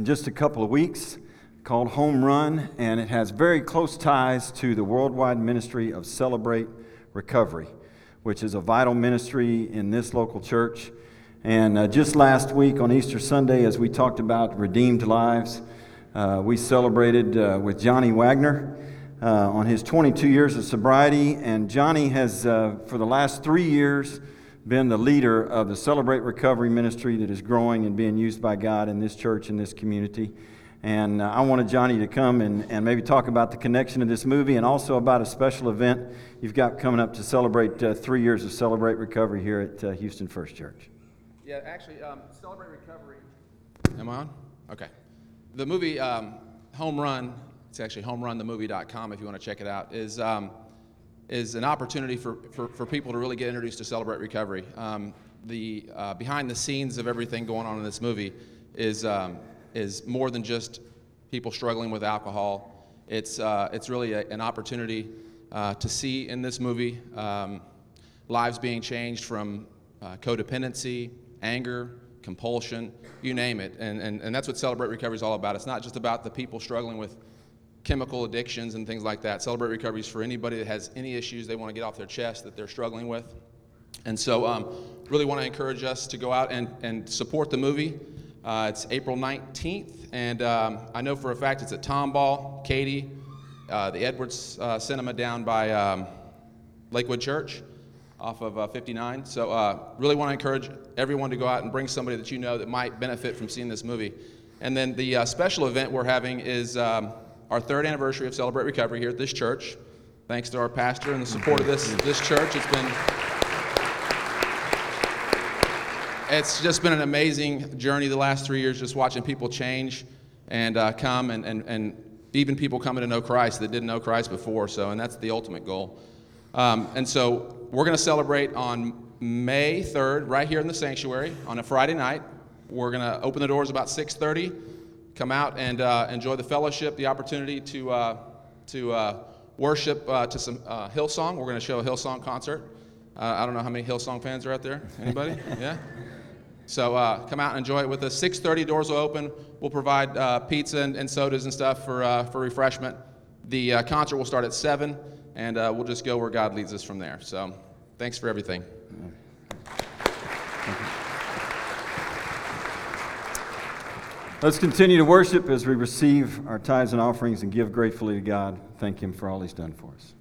in just a couple of weeks called Home Run, and it has very close ties to the worldwide ministry of Celebrate Recovery, which is a vital ministry in this local church. And uh, just last week on Easter Sunday, as we talked about redeemed lives, uh, we celebrated uh, with Johnny Wagner uh, on his 22 years of sobriety. And Johnny has, uh, for the last three years, been the leader of the Celebrate Recovery ministry that is growing and being used by God in this church, in this community. And uh, I wanted Johnny to come and, and maybe talk about the connection of this movie and also about a special event you've got coming up to celebrate uh, three years of Celebrate Recovery here at uh, Houston First Church. Yeah, actually, um, Celebrate Recovery. Am I on? Okay. The movie um, Home Run, it's actually homerunthemovie.com if you want to check it out, is. Um, is an opportunity for, for, for people to really get introduced to Celebrate Recovery. Um, the uh, behind the scenes of everything going on in this movie is, um, is more than just people struggling with alcohol. It's, uh, it's really a, an opportunity uh, to see in this movie um, lives being changed from uh, codependency, anger, compulsion, you name it. And, and, and that's what Celebrate Recovery is all about. It's not just about the people struggling with chemical addictions and things like that. Celebrate Recovery is for anybody that has any issues they want to get off their chest that they're struggling with. And so, um, really want to encourage us to go out and, and support the movie. Uh, it's April 19th, and um, I know for a fact it's at Tomball, Katy, uh, the Edwards uh, Cinema down by um, Lakewood Church off of uh, 59. So, uh, really want to encourage everyone to go out and bring somebody that you know that might benefit from seeing this movie. And then the uh, special event we're having is um, our third anniversary of Celebrate Recovery here at this church. Thanks to our pastor and the support of this, this church. It's been it's just been an amazing journey the last three years, just watching people change and uh, come and, and, and even people coming to know Christ that didn't know Christ before. So, and that's the ultimate goal. Um, and so we're going to celebrate on May 3rd, right here in the sanctuary on a Friday night. We're going to open the doors about 6:30 come out and uh, enjoy the fellowship, the opportunity to, uh, to uh, worship uh, to some uh, Hillsong. We're going to show a Hillsong concert. Uh, I don't know how many Hillsong fans are out there. Anybody? yeah? So come out and enjoy it with us. 6.30, doors will open. We'll provide pizza and, and, sodas and stuff for, for refreshment. The concert will start at 7, and we'll just go where God leads us from there. So thanks for everything. Let's continue to worship as we receive our tithes and offerings and give gratefully to God. Thank Him for all He's done for us.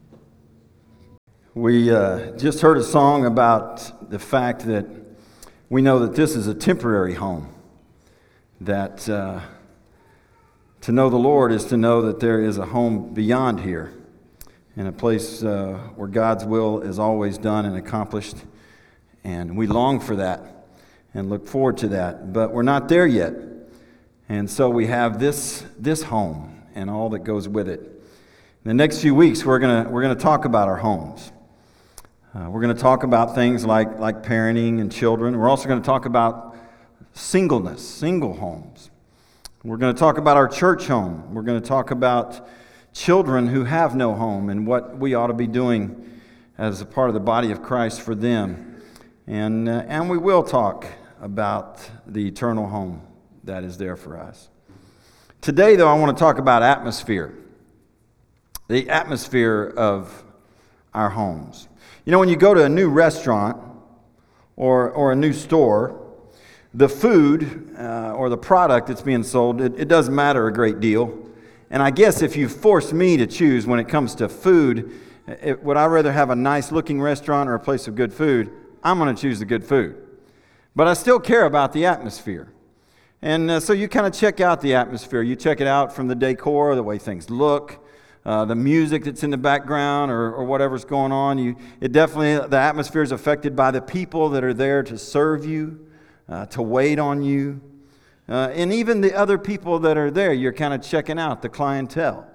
We uh, just heard a song about the fact that we know that this is a temporary home, that uh, to know the Lord is to know that there is a home beyond here, in a place uh, where God's will is always done and accomplished. And we long for that and look forward to that, but we're not there yet. And so we have this, this home and all that goes with it. In the next few weeks, we're going we're to talk about our homes. Uh, we're going to talk about things like, like parenting and children. We're also going to talk about singleness, single homes. We're going to talk about our church home. We're going to talk about children who have no home and what we ought to be doing as a part of the body of Christ for them. And, uh, and we will talk about the eternal home that is there for us. Today, though, I want to talk about atmosphere the atmosphere of our homes. You know, when you go to a new restaurant or, or a new store, the food uh, or the product that's being sold, it, it doesn't matter a great deal. And I guess if you force me to choose when it comes to food, it, would I rather have a nice looking restaurant or a place of good food? I'm going to choose the good food. But I still care about the atmosphere. And uh, so you kind of check out the atmosphere. You check it out from the decor, the way things look, uh, the music that's in the background, or, or whatever's going on. You, it definitely, the atmosphere is affected by the people that are there to serve you, uh, to wait on you. Uh, and even the other people that are there, you're kind of checking out the clientele.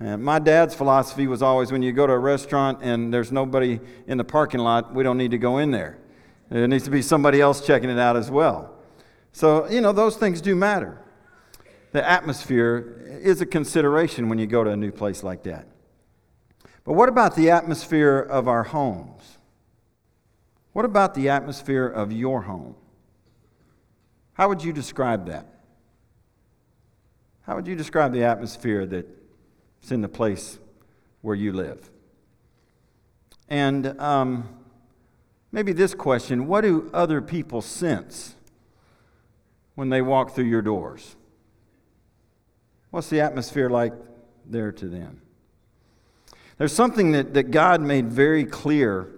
And my dad's philosophy was always when you go to a restaurant and there's nobody in the parking lot, we don't need to go in there. There needs to be somebody else checking it out as well. So, you know, those things do matter. The atmosphere is a consideration when you go to a new place like that. But what about the atmosphere of our homes? What about the atmosphere of your home? How would you describe that? How would you describe the atmosphere that's in the place where you live? And um, maybe this question what do other people sense when they walk through your doors? What's the atmosphere like there to them? There's something that, that God made very clear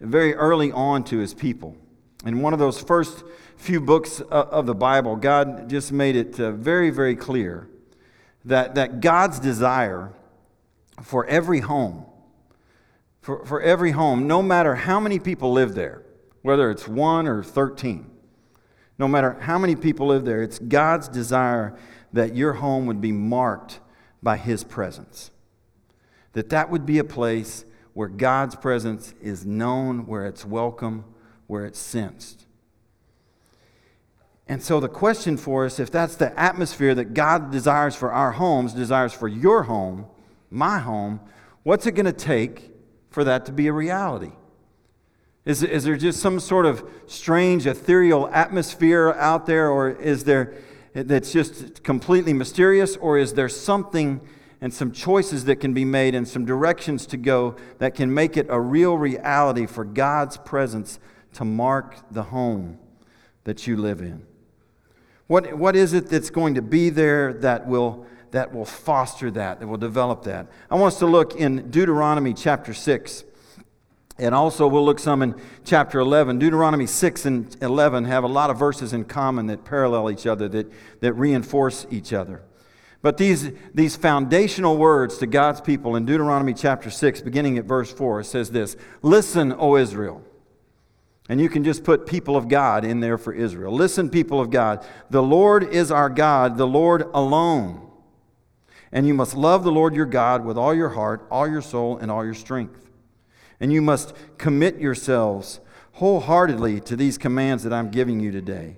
very early on to his people. In one of those first few books of the Bible, God just made it uh, very, very clear that, that God's desire for every home, for, for every home, no matter how many people live there, whether it's one or 13, no matter how many people live there, it's God's desire that your home would be marked by His presence. That that would be a place where God's presence is known, where it's welcome, where it's sensed. And so, the question for us if that's the atmosphere that God desires for our homes, desires for your home, my home, what's it going to take for that to be a reality? Is, is there just some sort of strange ethereal atmosphere out there, or is there that's just completely mysterious, or is there something and some choices that can be made and some directions to go that can make it a real reality for God's presence to mark the home that you live in? What, what is it that's going to be there that will, that will foster that, that will develop that? I want us to look in Deuteronomy chapter 6. And also, we'll look some in chapter 11. Deuteronomy 6 and 11 have a lot of verses in common that parallel each other, that, that reinforce each other. But these, these foundational words to God's people in Deuteronomy chapter 6, beginning at verse 4, says this Listen, O Israel. And you can just put people of God in there for Israel. Listen, people of God. The Lord is our God, the Lord alone. And you must love the Lord your God with all your heart, all your soul, and all your strength. And you must commit yourselves wholeheartedly to these commands that I'm giving you today.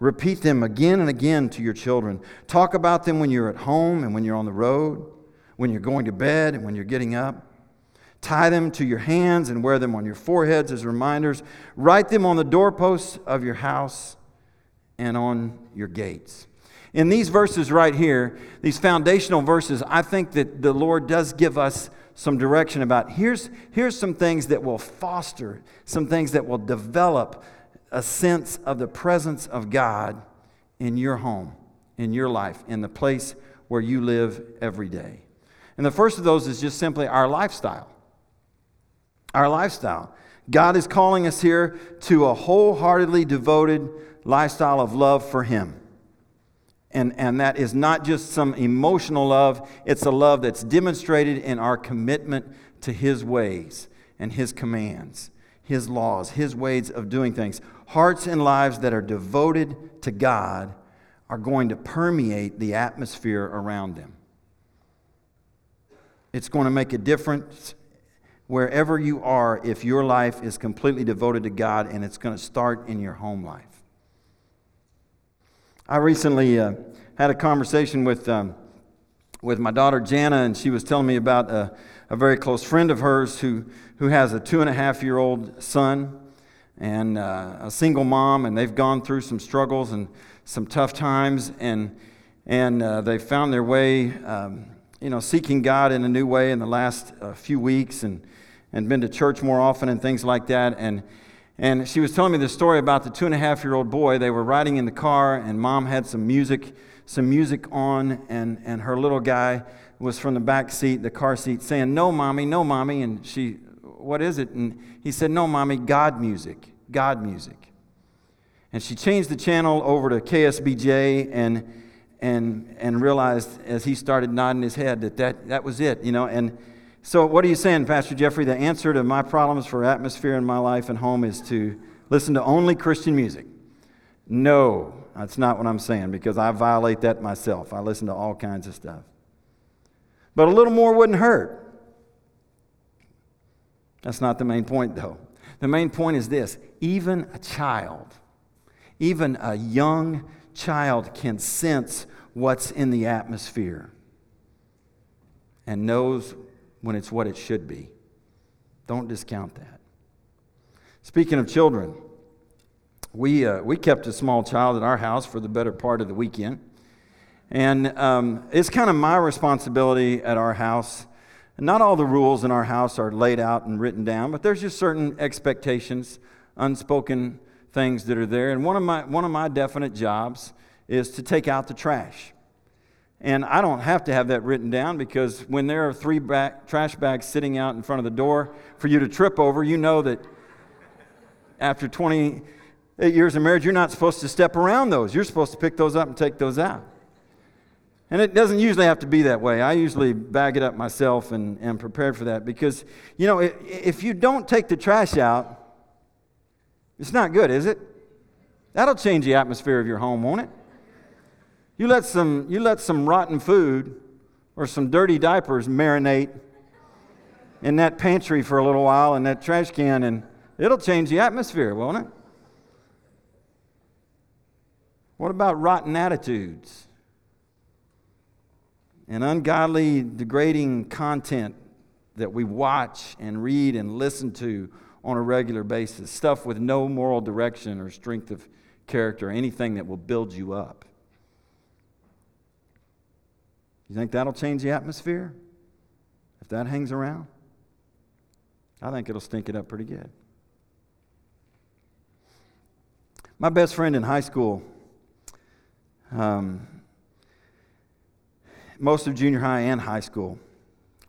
Repeat them again and again to your children. Talk about them when you're at home and when you're on the road, when you're going to bed and when you're getting up. Tie them to your hands and wear them on your foreheads as reminders. Write them on the doorposts of your house and on your gates. In these verses right here, these foundational verses, I think that the Lord does give us some direction about here's, here's some things that will foster, some things that will develop a sense of the presence of God in your home, in your life, in the place where you live every day. And the first of those is just simply our lifestyle our lifestyle. God is calling us here to a wholeheartedly devoted lifestyle of love for Him. And, and that is not just some emotional love, it's a love that's demonstrated in our commitment to His ways and His commands, His laws, His ways of doing things. Hearts and lives that are devoted to God are going to permeate the atmosphere around them. It's going to make a difference wherever you are if your life is completely devoted to God and it's going to start in your home life. I recently uh, had a conversation with, um, with my daughter Jana, and she was telling me about a, a very close friend of hers who, who has a two and a half year old son and uh, a single mom, and they've gone through some struggles and some tough times, and, and uh, they found their way. Um, you know, seeking God in a new way in the last uh, few weeks, and and been to church more often and things like that. And, and she was telling me the story about the two and a half year old boy. They were riding in the car, and mom had some music, some music on, and, and her little guy was from the back seat, the car seat, saying, No, mommy, no, mommy. And she, What is it? And he said, No, mommy, God music, God music. And she changed the channel over to KSBJ and, and, and realized as he started nodding his head that, that that was it, you know. And, so, what are you saying, Pastor Jeffrey? The answer to my problems for atmosphere in my life and home is to listen to only Christian music. No, that's not what I'm saying because I violate that myself. I listen to all kinds of stuff. But a little more wouldn't hurt. That's not the main point, though. The main point is this even a child, even a young child, can sense what's in the atmosphere and knows when it's what it should be. Don't discount that. Speaking of children, we, uh, we kept a small child at our house for the better part of the weekend. And um, it's kind of my responsibility at our house. Not all the rules in our house are laid out and written down, but there's just certain expectations, unspoken things that are there. And one of my, one of my definite jobs is to take out the trash. And I don't have to have that written down because when there are three back, trash bags sitting out in front of the door for you to trip over, you know that after 28 years of marriage, you're not supposed to step around those. You're supposed to pick those up and take those out. And it doesn't usually have to be that way. I usually bag it up myself and am prepared for that because, you know, if you don't take the trash out, it's not good, is it? That'll change the atmosphere of your home, won't it? You let some, you let some rotten food or some dirty diapers marinate in that pantry for a little while in that trash can, and it'll change the atmosphere, won't it? What about rotten attitudes and ungodly, degrading content that we watch and read and listen to on a regular basis? Stuff with no moral direction or strength of character, anything that will build you up. You think that'll change the atmosphere? If that hangs around? I think it'll stink it up pretty good. My best friend in high school, um, most of junior high and high school,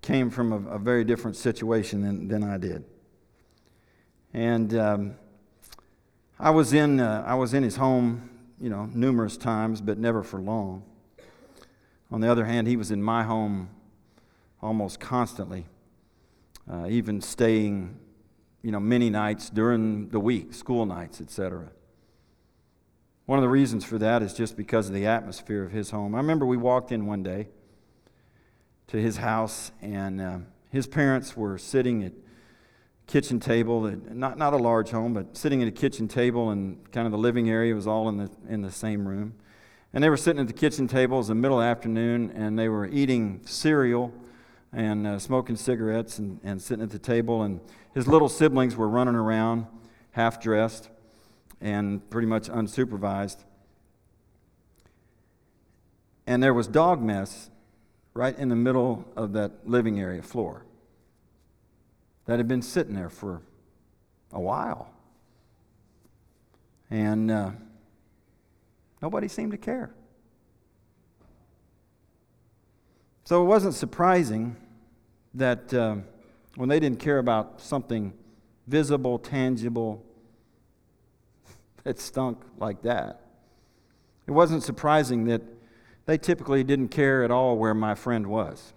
came from a, a very different situation than, than I did. And um, I, was in, uh, I was in his home, you know, numerous times, but never for long. On the other hand, he was in my home almost constantly, uh, even staying, you know, many nights during the week, school nights, etc. One of the reasons for that is just because of the atmosphere of his home. I remember we walked in one day to his house, and uh, his parents were sitting at kitchen table, not, not a large home, but sitting at a kitchen table, and kind of the living area was all in the, in the same room. And they were sitting at the kitchen table. It was the middle afternoon, and they were eating cereal and uh, smoking cigarettes and, and sitting at the table. And his little siblings were running around, half dressed and pretty much unsupervised. And there was dog mess right in the middle of that living area floor that had been sitting there for a while. And. Uh, Nobody seemed to care. So it wasn't surprising that uh, when they didn't care about something visible, tangible, that stunk like that, it wasn't surprising that they typically didn't care at all where my friend was,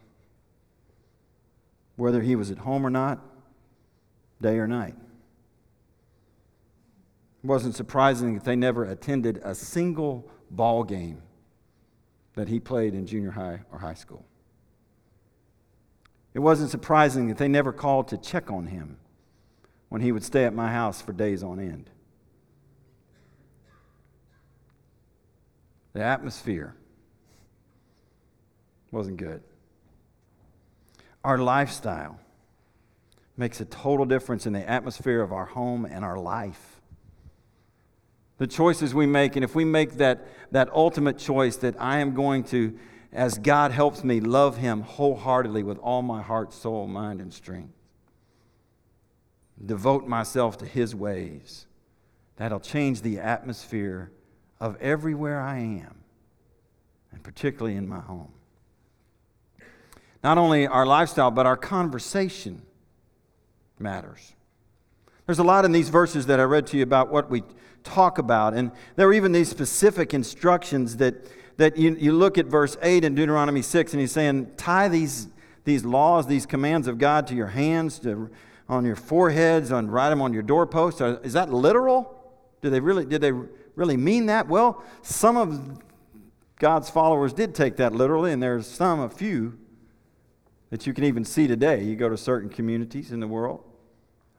whether he was at home or not, day or night. It wasn't surprising that they never attended a single ball game that he played in junior high or high school. It wasn't surprising that they never called to check on him when he would stay at my house for days on end. The atmosphere wasn't good. Our lifestyle makes a total difference in the atmosphere of our home and our life the choices we make, and if we make that, that ultimate choice that I am going to, as God helps me, love Him wholeheartedly with all my heart, soul, mind, and strength, devote myself to His ways, that'll change the atmosphere of everywhere I am, and particularly in my home. Not only our lifestyle, but our conversation matters. There's a lot in these verses that I read to you about what we talk about. And there are even these specific instructions that, that you, you look at verse 8 in Deuteronomy 6, and he's saying, tie these, these laws, these commands of God to your hands, to, on your foreheads, on, write them on your doorposts. Is that literal? Do they really, did they really mean that? Well, some of God's followers did take that literally, and there's some, a few, that you can even see today. You go to certain communities in the world.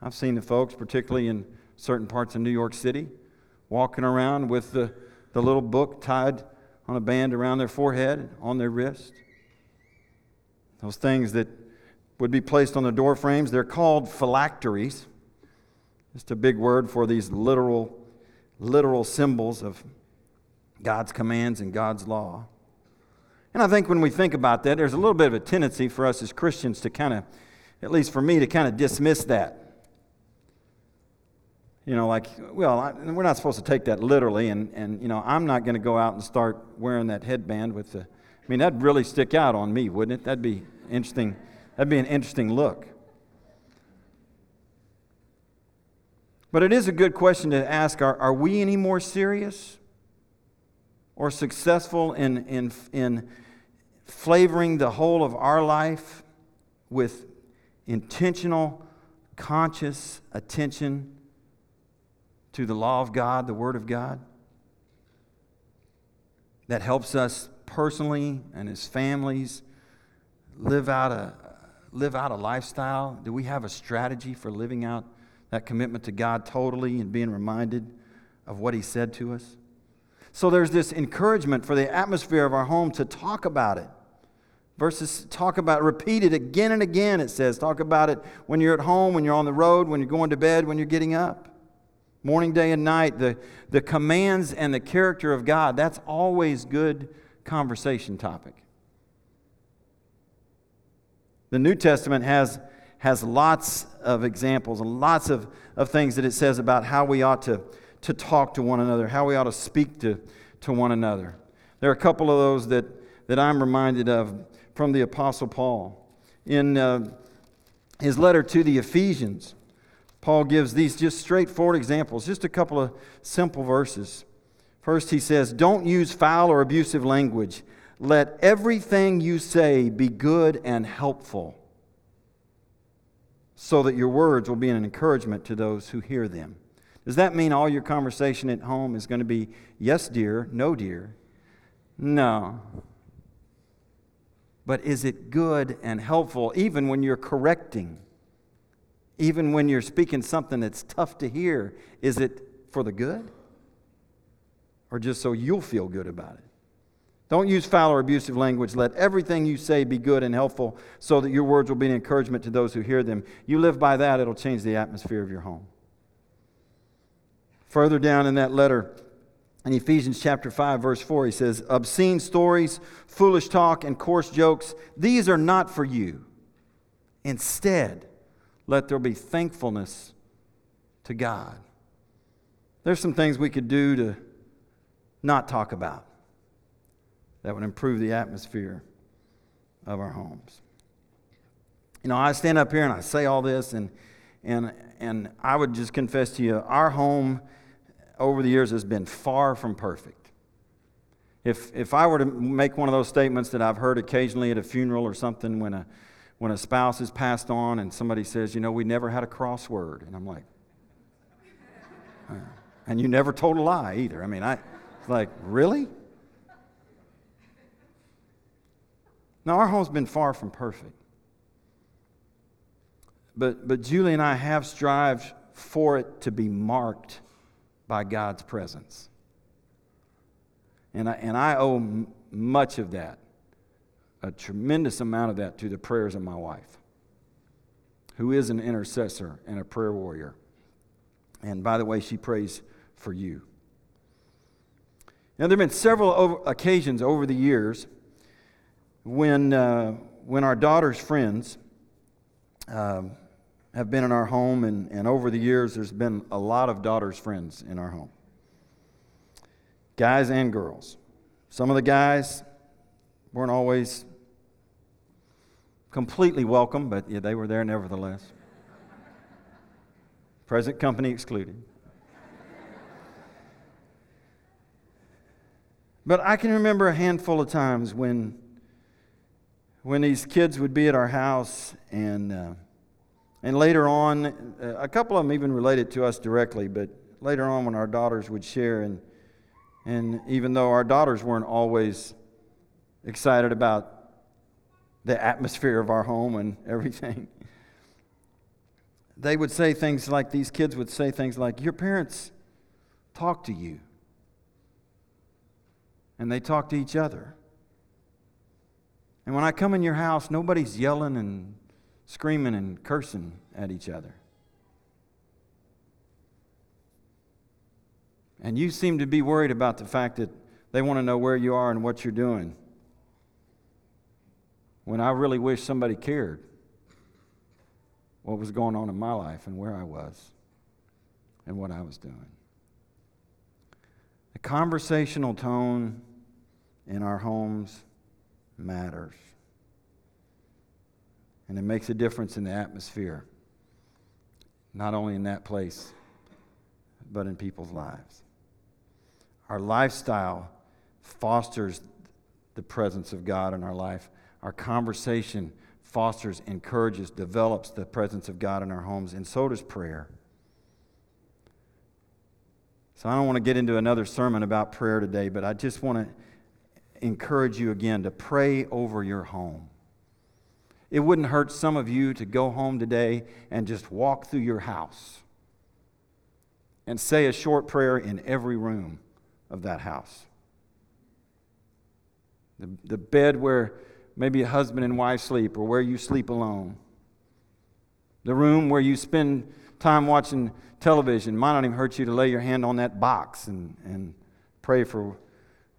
I've seen the folks, particularly in certain parts of New York City, walking around with the, the little book tied on a band around their forehead, on their wrist. Those things that would be placed on the door frames, they're called phylacteries. Just a big word for these literal, literal symbols of God's commands and God's law. And I think when we think about that, there's a little bit of a tendency for us as Christians to kind of, at least for me, to kind of dismiss that. You know, like, well, I, we're not supposed to take that literally, and, and you know, I'm not going to go out and start wearing that headband with the. I mean, that'd really stick out on me, wouldn't it? That'd be interesting. That'd be an interesting look. But it is a good question to ask are, are we any more serious or successful in, in, in flavoring the whole of our life with intentional, conscious attention to the law of God, the Word of God? That helps us personally and as families live out a, live out a lifestyle? Do we have a strategy for living out that commitment to God totally and being reminded of what He said to us? So there's this encouragement for the atmosphere of our home to talk about it. Versus talk about repeat it again and again, it says. Talk about it when you're at home, when you're on the road, when you're going to bed, when you're getting up. Morning, day, and night, the, the commands and the character of God, that's always good conversation topic. The New Testament has, has lots of examples and lots of, of things that it says about how we ought to, to talk to one another, how we ought to speak to, to one another. There are a couple of those that, that I'm reminded of from the Apostle Paul. In uh, his letter to the Ephesians, Paul gives these just straightforward examples, just a couple of simple verses. First, he says, Don't use foul or abusive language let everything you say be good and helpful, so that your words will be an encouragement to those who hear them. Does that mean all your conversation at home is going to be yes, dear, no, dear? No. But is it good and helpful even when you're correcting? Even when you're speaking something that's tough to hear? Is it for the good? Or just so you'll feel good about it? Don't use foul or abusive language. Let everything you say be good and helpful so that your words will be an encouragement to those who hear them. You live by that, it'll change the atmosphere of your home. Further down in that letter, in Ephesians chapter 5, verse 4, he says, Obscene stories, foolish talk, and coarse jokes, these are not for you. Instead, let there be thankfulness to God. There's some things we could do to not talk about that would improve the atmosphere of our homes. You know, I stand up here and I say all this, and, and, and I would just confess to you, our home over the years has been far from perfect. If, if I were to make one of those statements that I've heard occasionally at a funeral or something when a, when a spouse is passed on and somebody says, you know, we never had a crossword, and I'm like, and you never told a lie either. I mean, I, like, really? Now, our home's been far from perfect. But, but Julie and I have strived for it to be marked by God's presence. And I, and I owe m- much of that, a tremendous amount of that, to the prayers of my wife, who is an intercessor and a prayer warrior. And by the way, she prays for you. Now, there have been several occasions over the years when, uh, when our daughter's friends uh, have been in our home, and, and over the years, there's been a lot of daughter's friends in our home guys and girls. Some of the guys weren't always completely welcome, but yeah, they were there nevertheless. Present company excluded. But I can remember a handful of times when when these kids would be at our house, and, uh, and later on, uh, a couple of them even related to us directly, but later on when our daughters would share, and, and even though our daughters weren't always excited about the atmosphere of our home and everything, they would say things like these kids would say things like, Your parents talk to you. And they talk to each other. And when I come in your house, nobody's yelling and screaming and cursing at each other. And you seem to be worried about the fact that they want to know where you are and what you're doing. When I really wish somebody cared what was going on in my life and where I was and what I was doing. The conversational tone in our homes matters. And it makes a difference in the atmosphere, not only in that place, but in people's lives. Our lifestyle fosters the presence of God in our life. Our conversation fosters, encourages, develops the presence of God in our homes, and so does prayer. So I don't want to get into another sermon about prayer today, but I just want to encourage you again to pray over your home. It wouldn't hurt some of you to go home today and just walk through your house and say a short prayer in every room of that house. The, the bed where maybe a husband and wife sleep or where you sleep alone. The room where you spend time watching television might not even hurt you to lay your hand on that box and, and pray for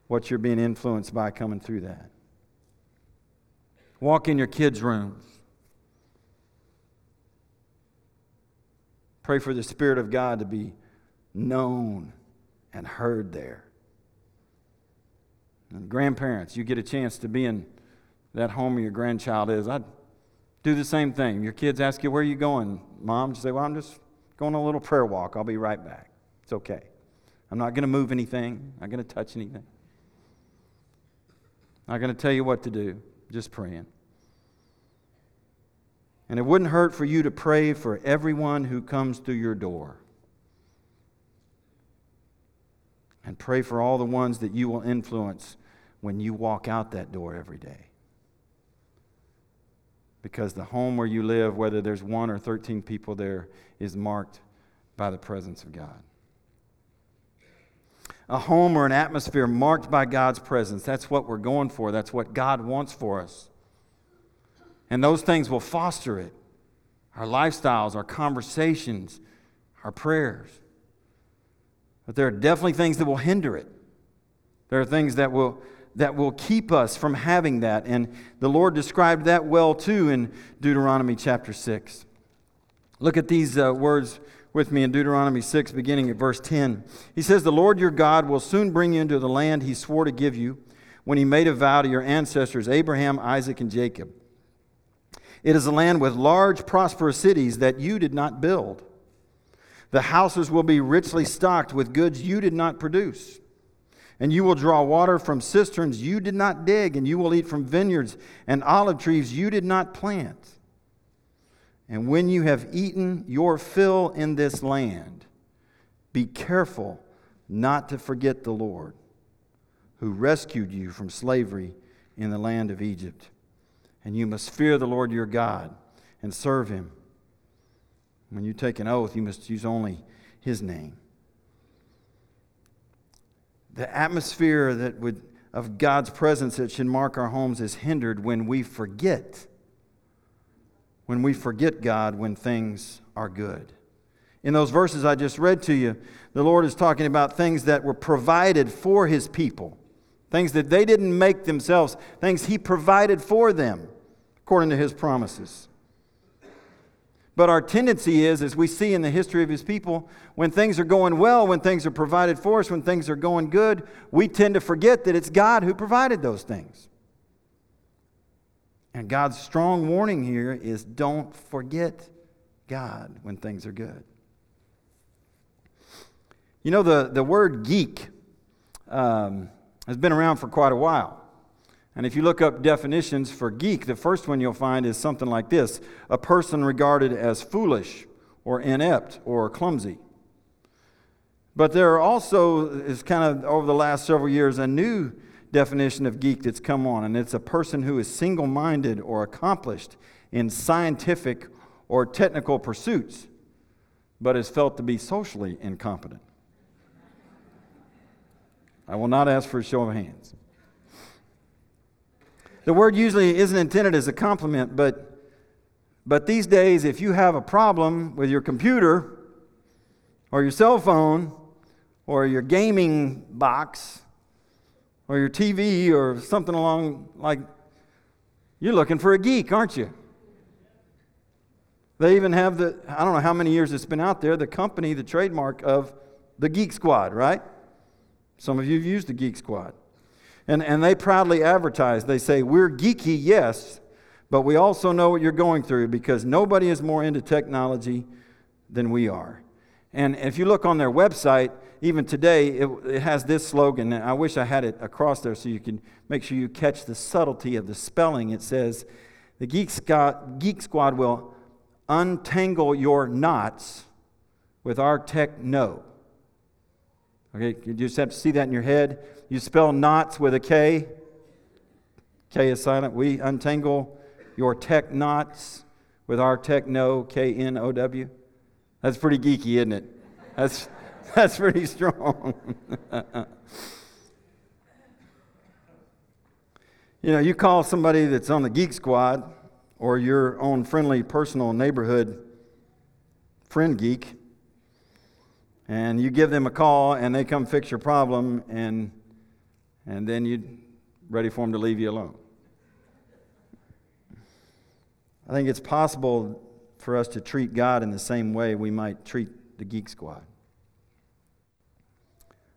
what you're being influenced by coming through that. Walk in your kids' rooms. Pray for the Spirit of God to be known and heard there. And grandparents, you get a chance to be in that home your grandchild is. I'd do the same thing. Your kids ask you, Where are you going? Mom, you say, Well, I'm just going on a little prayer walk. I'll be right back. It's okay. I'm not going to move anything, I'm not going to touch anything. I'm not going to tell you what to do, just praying. And it wouldn't hurt for you to pray for everyone who comes through your door. And pray for all the ones that you will influence when you walk out that door every day. Because the home where you live, whether there's one or 13 people there, is marked by the presence of God. A home or an atmosphere marked by God's presence. That's what we're going for. That's what God wants for us. And those things will foster it our lifestyles, our conversations, our prayers. But there are definitely things that will hinder it. There are things that will, that will keep us from having that. And the Lord described that well too in Deuteronomy chapter 6. Look at these uh, words with me in Deuteronomy 6, beginning at verse 10. He says, The Lord your God will soon bring you into the land he swore to give you when he made a vow to your ancestors, Abraham, Isaac, and Jacob. It is a land with large, prosperous cities that you did not build. The houses will be richly stocked with goods you did not produce. And you will draw water from cisterns you did not dig, and you will eat from vineyards and olive trees you did not plant. And when you have eaten your fill in this land, be careful not to forget the Lord, who rescued you from slavery in the land of Egypt and you must fear the Lord your God and serve him. When you take an oath, you must use only his name. The atmosphere that would, of God's presence that should mark our homes is hindered when we forget. When we forget God when things are good. In those verses I just read to you, the Lord is talking about things that were provided for his people, things that they didn't make themselves, things he provided for them according to his promises. But our tendency is, as we see in the history of his people, when things are going well, when things are provided for us, when things are going good, we tend to forget that it's God who provided those things. And God's strong warning here is don't forget God when things are good. You know, the, the word geek um, has been around for quite a while. And if you look up definitions for geek, the first one you'll find is something like this a person regarded as foolish or inept or clumsy. But there are also, is kind of over the last several years, a new definition of geek that's come on, and it's a person who is single minded or accomplished in scientific or technical pursuits, but is felt to be socially incompetent. I will not ask for a show of hands. The word usually isn't intended as a compliment, but, but these days, if you have a problem with your computer or your cell phone or your gaming box or your TV or something along like You're looking for a geek, aren't you? They even have the, I don't know how many years it's been out there, the company, the trademark of the Geek Squad, right? Some of you have used the Geek Squad. And, and they proudly advertise. They say, We're geeky, yes, but we also know what you're going through because nobody is more into technology than we are. And if you look on their website, even today, it, it, has this slogan. And I wish I had it across there so you can make sure you catch the subtlety of the spelling. It says, The Geek Squad, Geek Squad will untangle your knots with our tech techno. Okay, you just have to see that in your head. You spell knots with a K. K is silent. We untangle your tech knots with our techno, K N O W. That's pretty geeky, isn't it? That's, that's pretty strong. you know, you call somebody that's on the geek squad or your own friendly personal neighborhood friend geek and you give them a call and they come fix your problem and and then you're ready for them to leave you alone i think it's possible for us to treat god in the same way we might treat the geek squad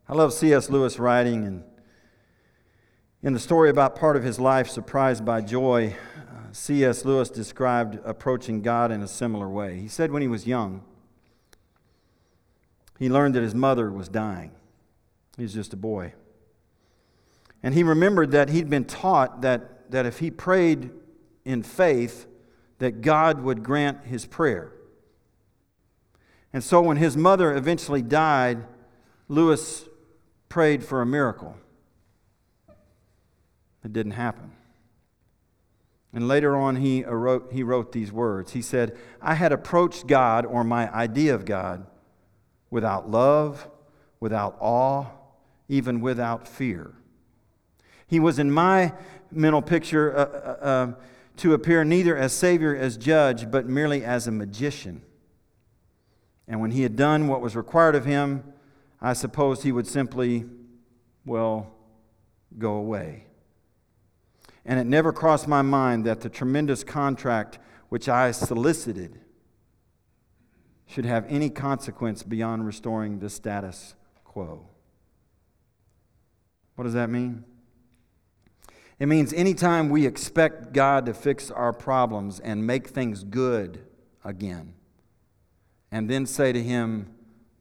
i love cs lewis writing and in the story about part of his life surprised by joy uh, cs lewis described approaching god in a similar way he said when he was young he learned that his mother was dying. He was just a boy. And he remembered that he'd been taught that, that if he prayed in faith, that God would grant his prayer. And so when his mother eventually died, Lewis prayed for a miracle. It didn't happen. And later on, he wrote, he wrote these words. He said, I had approached God, or my idea of God, without love, without awe, even without fear. He was in my mental picture uh, uh, uh, to appear neither as Savior as judge, but merely as a magician. And when he had done what was required of him, I supposed he would simply, well, go away. And it never crossed my mind that the tremendous contract which I solicited should have any consequence beyond restoring the status quo. What does that mean? It means anytime we expect God to fix our problems and make things good again, and then say to Him,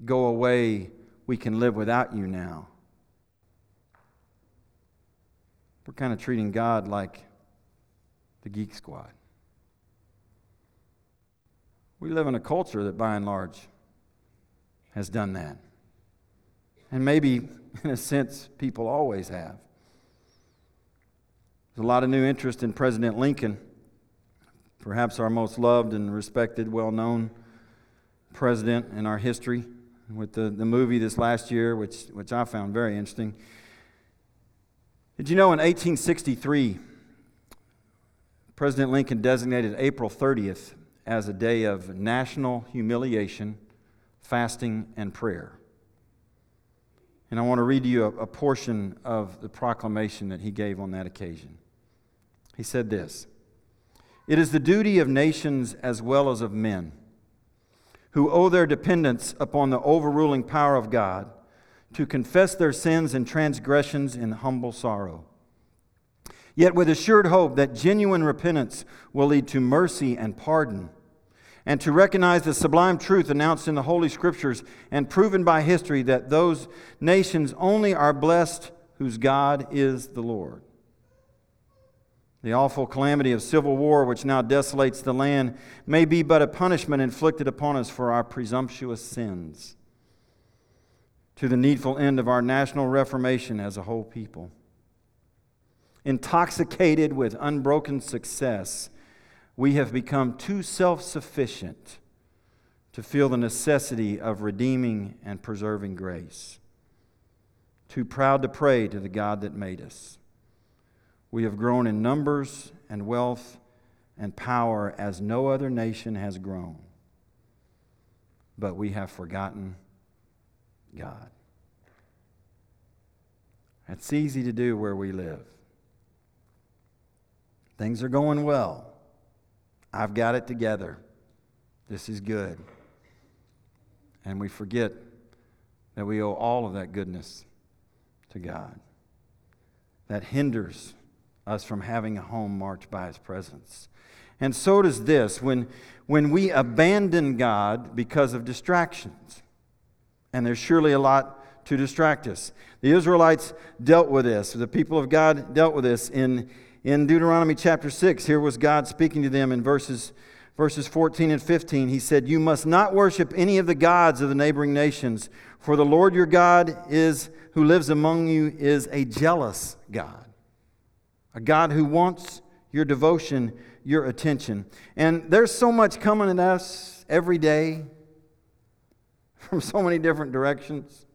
Go away, we can live without you now. We're kind of treating God like the geek squad. We live in a culture that, by and large, has done that. And maybe, in a sense, people always have. There's a lot of new interest in President Lincoln, perhaps our most loved and respected, well known president in our history, with the, the movie this last year, which, which I found very interesting. Did you know in 1863, President Lincoln designated April 30th as a day of national humiliation, fasting, and prayer. And I want to read you a, a, portion of the proclamation that he gave on that occasion. He said this It is the duty of nations as well as of men who owe their dependence upon the overruling power of God to confess their sins and transgressions in humble sorrow yet with assured hope that genuine repentance will lead to mercy and pardon and to recognize the sublime truth announced in the Holy Scriptures and proven by history that those nations only are blessed whose God is the Lord. The awful calamity of civil war, which now desolates the land, may be but a punishment inflicted upon us for our presumptuous sins, to the needful end of our national reformation as a whole people. Intoxicated with unbroken success, we have become too self sufficient to feel the necessity of redeeming and preserving grace, too proud to pray to the God that made us. We have grown in numbers and wealth and power as no other nation has grown, but we have forgotten God. It's easy to do where we live. Things are going well. I've got it together. This is good. And we forget that we owe all of that goodness to God. That hinders us from having a home marked by His presence. And so does this when, when we abandon God because of distractions. And there's surely a lot to distract us. The Israelites dealt with this, the people of God dealt with this in, in Deuteronomy chapter 6. Here was God speaking to them in verses, verses 14 and 15. He said, You must not worship any of the gods of the neighboring nations, for the Lord your God is who lives among you is a jealous God, a God who wants your devotion, your attention. And there's so much coming at us every day from so many different directions.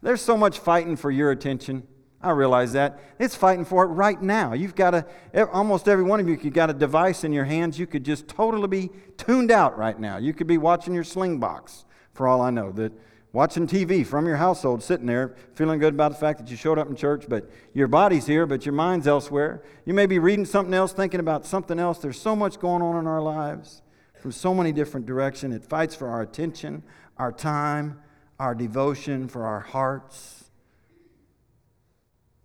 There's so much fighting for your attention. I realize that. It's fighting for it right now. You've got a, almost every one of you, you've got a device in your hands. You could just totally be tuned out right now. You could be watching your Slingbox, for all I know. That watching TV from your household, sitting there, feeling good about the fact that you showed up in church, but your body's here, but your mind's elsewhere. You may be reading something else, thinking about something else. There's so much going on in our lives from so many different directions. It fights for our attention, our time, our devotion, for our hearts,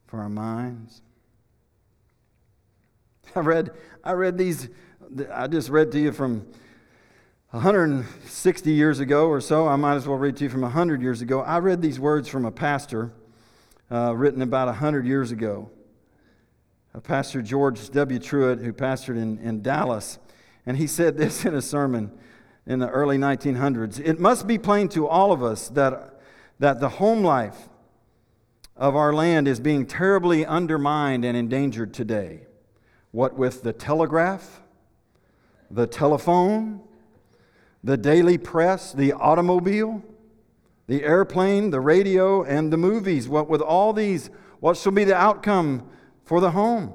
for our minds. I read, I read these, I just read to you from 160 years ago or so. I might as well read to you from 100 years ago. I read these words from a pastor uh, written about 100 years ago. A pastor George W. Truett, who pastored in, in Dallas, and he said this in a sermon in the early 1900s. It must be plain to all of us that, that the home life of our land is being terribly undermined and endangered today. What with the telegraph, the telephone, the daily press, the automobile, the airplane, the radio, and the movies. What with all these, what shall be the outcome for the home?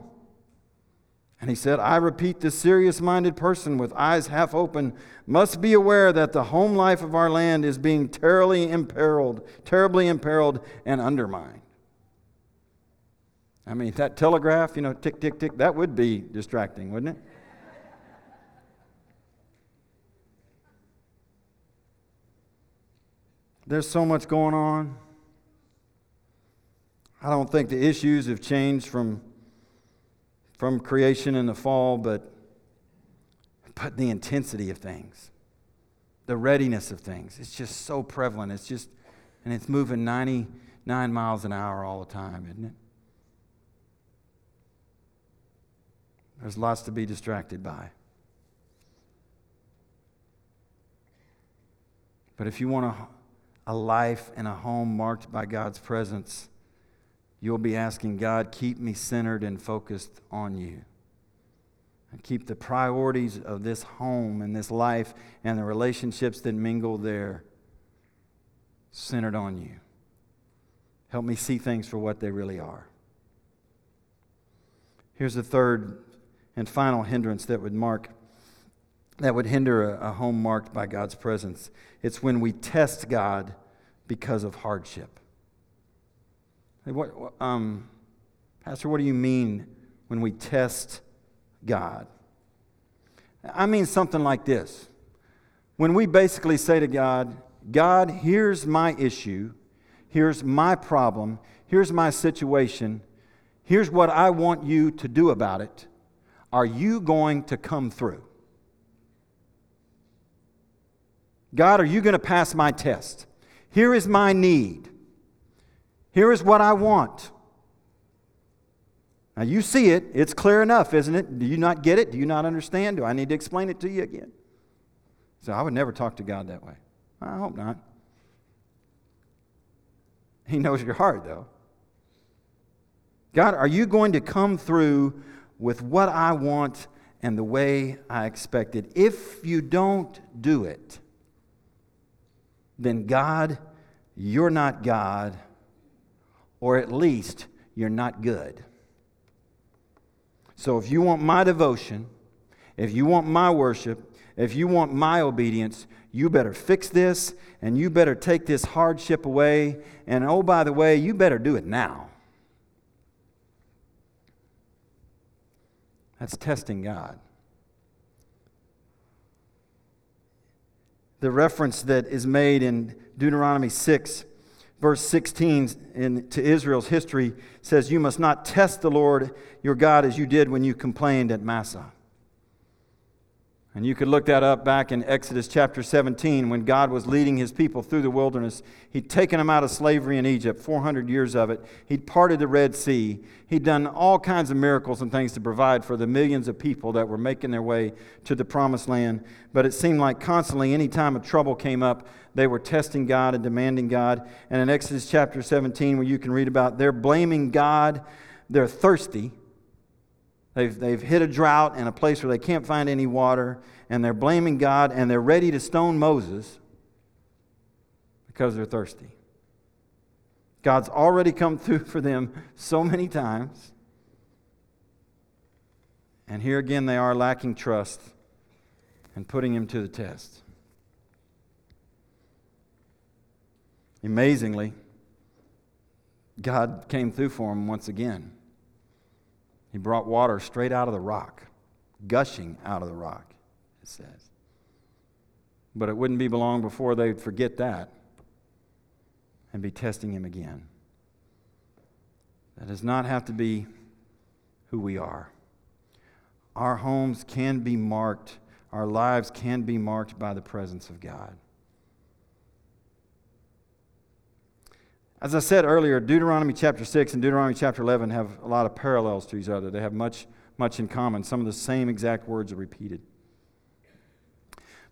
And he said, I repeat, the serious minded person with eyes half open must be aware that the home life of our land is being terribly imperiled, terribly imperiled and undermined. I mean, that telegraph, you know, tick, tick, tick, that would be distracting, wouldn't it? There's so much going on. I don't think the issues have changed from from creation in the fall, but, but the intensity of things, the readiness of things. It's just so prevalent. It's just, and it's moving 99 miles an hour all the time, isn't it? There's lots to be distracted by. But if you want a, a life and a home marked by God's presence, you'll be asking God, keep me centered and focused on you. And keep the priorities of this home and this life and the relationships that mingle there centered on you. Help me see things for what they really are. Here's the third and final hindrance that would mark that would hinder a, a home marked by God's presence. It's when we test God because of hardship. What, um, Pastor, what do you mean when we test God? I mean something like this. When we basically say to God, God, here's my issue, here's my problem, here's my situation, here's what I want you to do about it. Are you going to come through? God, are you going to pass my test? Here is my need. Here is what I want. Now you see it. It's clear enough, isn't it? Do you not get it? Do you not understand? Do I need to explain it to you again? So I would never talk to God that way. I hope not. He knows your heart, though. God, are you going to come through with what I want and the way I expected? If you don't do it, then God, you're not God or at least you're not good. So if you want my devotion, if you want my worship, if you want my obedience, you better fix this and you better take this hardship away. And oh, by the way, you better do it now. That's testing God. The reference that is made in Deuteronomy 6, verse 16 in, to Israel's history says, You must not test the Lord your God as you did when you complained at Massah. And you could look that up back in Exodus chapter 17 when God was leading his people through the wilderness. He'd taken them out of slavery in Egypt, 400 years of it. He'd parted the Red Sea. He'd done all kinds of miracles and things to provide for the millions of people that were making their way to the promised land. But it seemed like constantly, any time a trouble came up, they were testing God and demanding God. And in Exodus chapter 17, where you can read about they're blaming God, they're thirsty They've, they've hit a drought in a place where they can't find any water, and they're blaming God, and they're ready to stone Moses because they're thirsty. God's already come through for them so many times. And here again, they are lacking trust and putting him to the test. Amazingly, God came through for them once again. He brought water straight out of the rock, gushing out of the rock, it says. But it wouldn't be long before they'd forget that and be testing him again. That does not have to be who we are. Our homes can be marked, our lives can be marked by the presence of God. As I said earlier, Deuteronomy chapter 6 and Deuteronomy chapter 11 have a lot of parallels to each other. They have much, much in common. Some of the same exact words are repeated.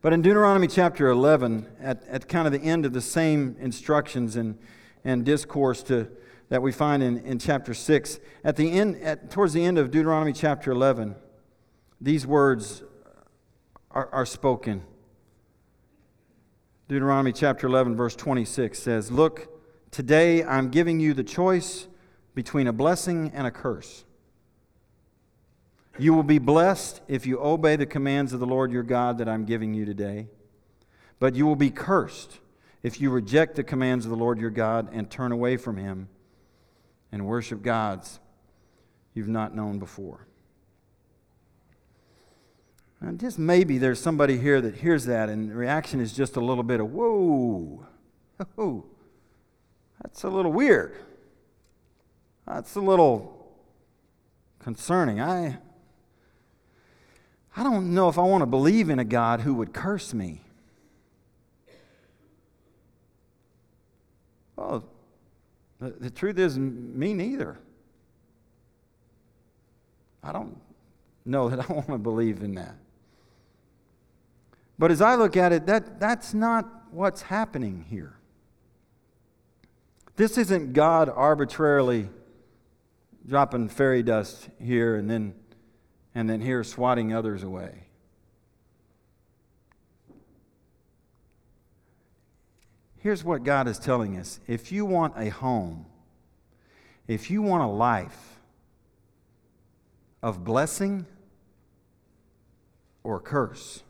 But in Deuteronomy chapter 11, at, at kind of the end of the same instructions and, and discourse to, that we find in, in chapter 6, at the end, at, towards the end of Deuteronomy chapter 11, these words are, are spoken. Deuteronomy chapter 11, verse 26 says, Look, Today, I'm giving you the choice between a blessing and a curse. You will be blessed if you obey the commands of the Lord your God that I'm giving you today. But you will be cursed if you reject the commands of the Lord your God and turn away from him and worship gods you've not known before. And just maybe there's somebody here that hears that and the reaction is just a little bit of, whoa, whoa. That's a little weird. That's a little concerning. I, I don't know if I want to believe in a God who would curse me. Well, the, the truth is, me neither. I don't know that I want to believe in that. But as I look at it, that, that's not what's happening here. This isn't God arbitrarily dropping fairy dust here and then and then here swatting others away. Here's what God is telling us. If you want a home, if you want a life of blessing or curse,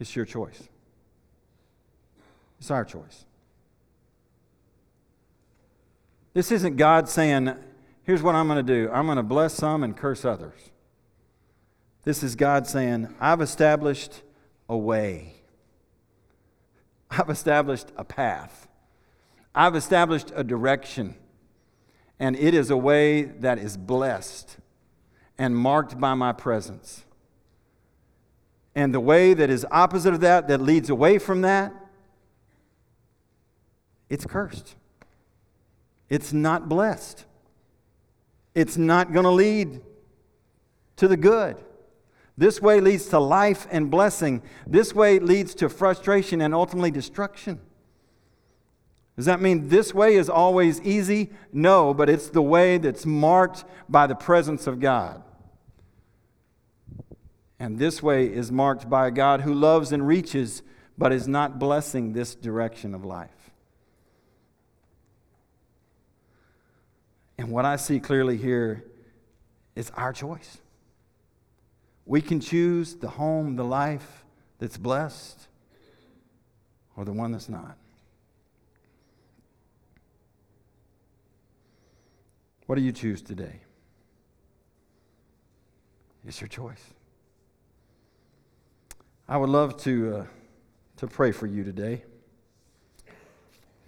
it's your choice. It's our choice. This isn't God saying, here's what I'm going to do I'm going to bless some and curse others. This is God saying, I've established a way, I've established a path, I've established a direction, and it is a way that is blessed and marked by my presence. And the way that is opposite of that, that leads away from that, it's cursed. It's not blessed. It's not going to lead to the good. This way leads to life and blessing. This way leads to frustration and ultimately destruction. Does that mean this way is always easy? No, but it's the way that's marked by the presence of God. And this way is marked by a God who loves and reaches, but is not blessing this direction of life. And what I see clearly here is our choice. We can choose the home, the life that's blessed, or the one that's not. What do you choose today? It's your choice. I would love to, uh, to pray for you today,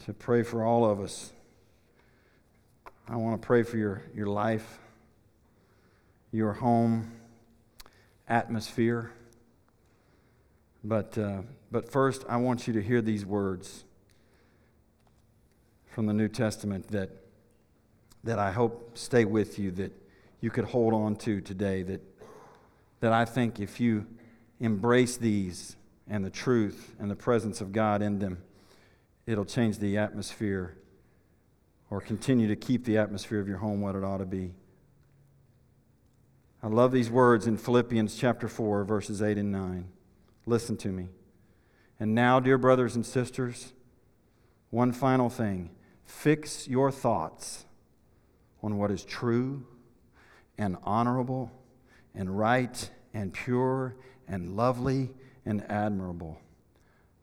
to pray for all of us. I want to pray for your, your life, your home, atmosphere. But, uh, but first, I want you to hear these words from the New Testament that, that I hope stay with you, that you could hold on to today, that, that I think if you embrace these and the truth and the presence of God in them, it'll change the atmosphere or continue to keep the atmosphere of your home what it ought to be. I love these words in Philippians chapter 4, verses 8 and 9. Listen to me. And now, dear brothers and sisters, one final thing fix your thoughts on what is true and honorable and right and pure and lovely and admirable.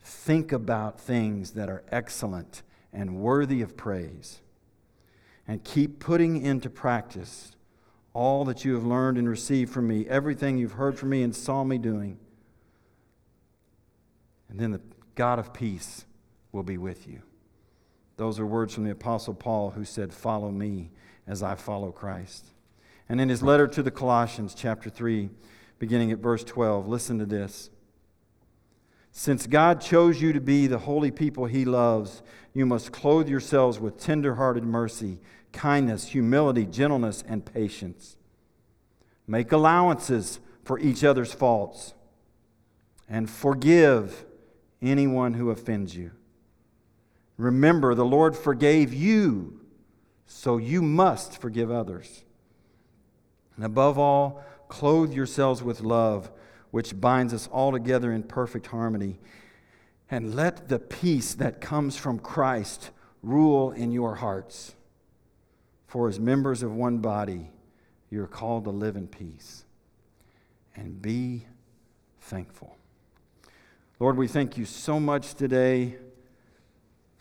Think about things that are excellent and worthy of praise. And keep putting into practice all that you have learned and received from me, everything you've heard from me and saw me doing. And then the God of peace will be with you. Those are words from the Apostle Paul who said, Follow me as I follow Christ. And in his letter to the Colossians, chapter 3, beginning at verse 12. Listen to this. Since God chose you to be the holy people he loves, you must clothe yourselves with tender-hearted mercy, kindness, humility, gentleness, and patience. Make allowances for each other's faults and forgive anyone who offends you. Remember, the Lord forgave you, so you must forgive others. And above all, Clothe yourselves with love, which binds us all together in perfect harmony. And let the peace that comes from Christ rule in your hearts. For as members of one body, you're called to live in peace and be thankful. Lord, we thank you so much today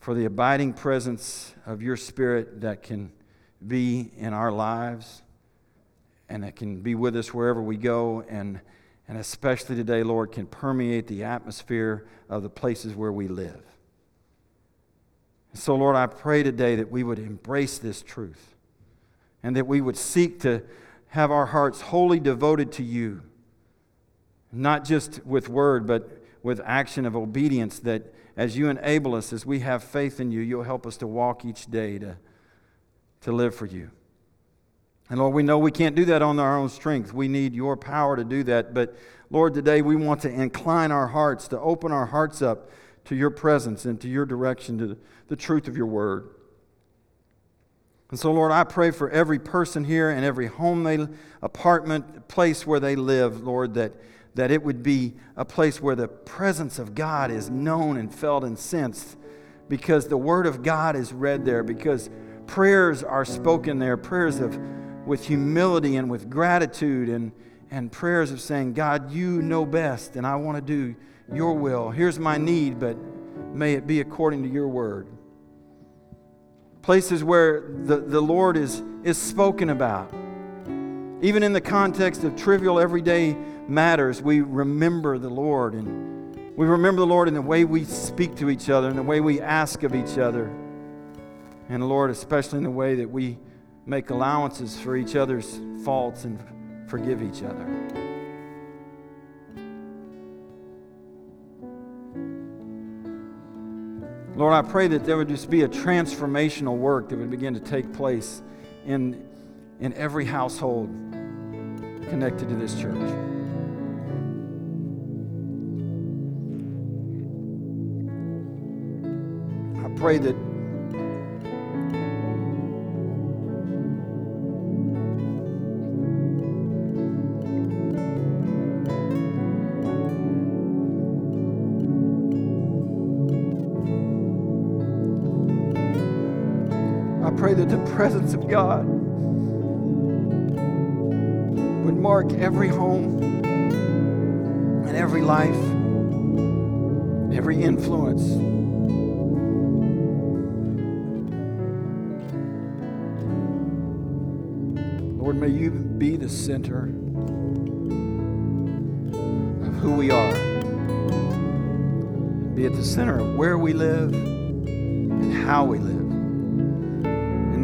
for the abiding presence of your Spirit that can be in our lives and that can be with us wherever we go, and, and especially today, Lord, can permeate the atmosphere of the places where we live. So, Lord, I pray today that we would embrace this truth and that we would seek to have our hearts wholly devoted to you, not just with word, but with action of obedience, that as you enable us, as we have faith in you, you'll help us to walk each day to, to live for you. And Lord, we know we can't do that on our own strength. We need your power to do that. But Lord, today we want to incline our hearts, to open our hearts up to your presence and to your direction, to the truth of your word. And so, Lord, I pray for every person here and every home, they, apartment, place where they live, Lord, that, that it would be a place where the presence of God is known and felt and sensed because the word of God is read there, because prayers are spoken there, prayers of with humility and with gratitude and, and prayers of saying, God, you know best, and I want to do your will. Here's my need, but may it be according to your word. Places where the, the Lord is, is spoken about. Even in the context of trivial everyday matters, we remember the Lord and we remember the Lord in the way we speak to each other, in the way we ask of each other. And Lord, especially in the way that we make allowances for each other's faults and forgive each other. Lord, I pray that there would just be a transformational work that would begin to take place in, in every household connected to this church. I pray that the presence of God would mark every home and every life, every influence. Lord, may you be the center of who we are, be at the center of where we live and how we live.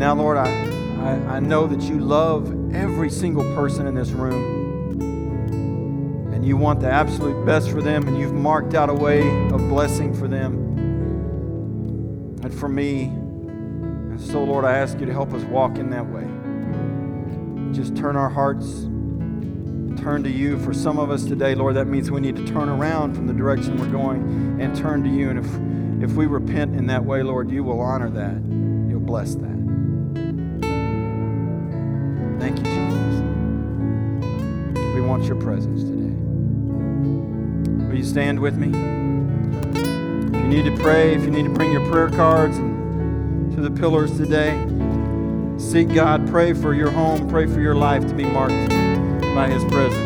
Now, Lord, I, I, I know that you love every single person in this room and you want the absolute best for them, and you've marked out a way of blessing for them and for me. And so, Lord, I ask you to help us walk in that way. Just turn our hearts, turn to you. For some of us today, Lord, that means we need to turn around from the direction we're going and turn to you. And if, if we repent in that way, Lord, you will honor that. You'll bless that. Your presence today. Will you stand with me? If you need to pray, if you need to bring your prayer cards to the pillars today, seek God, pray for your home, pray for your life to be marked by His presence.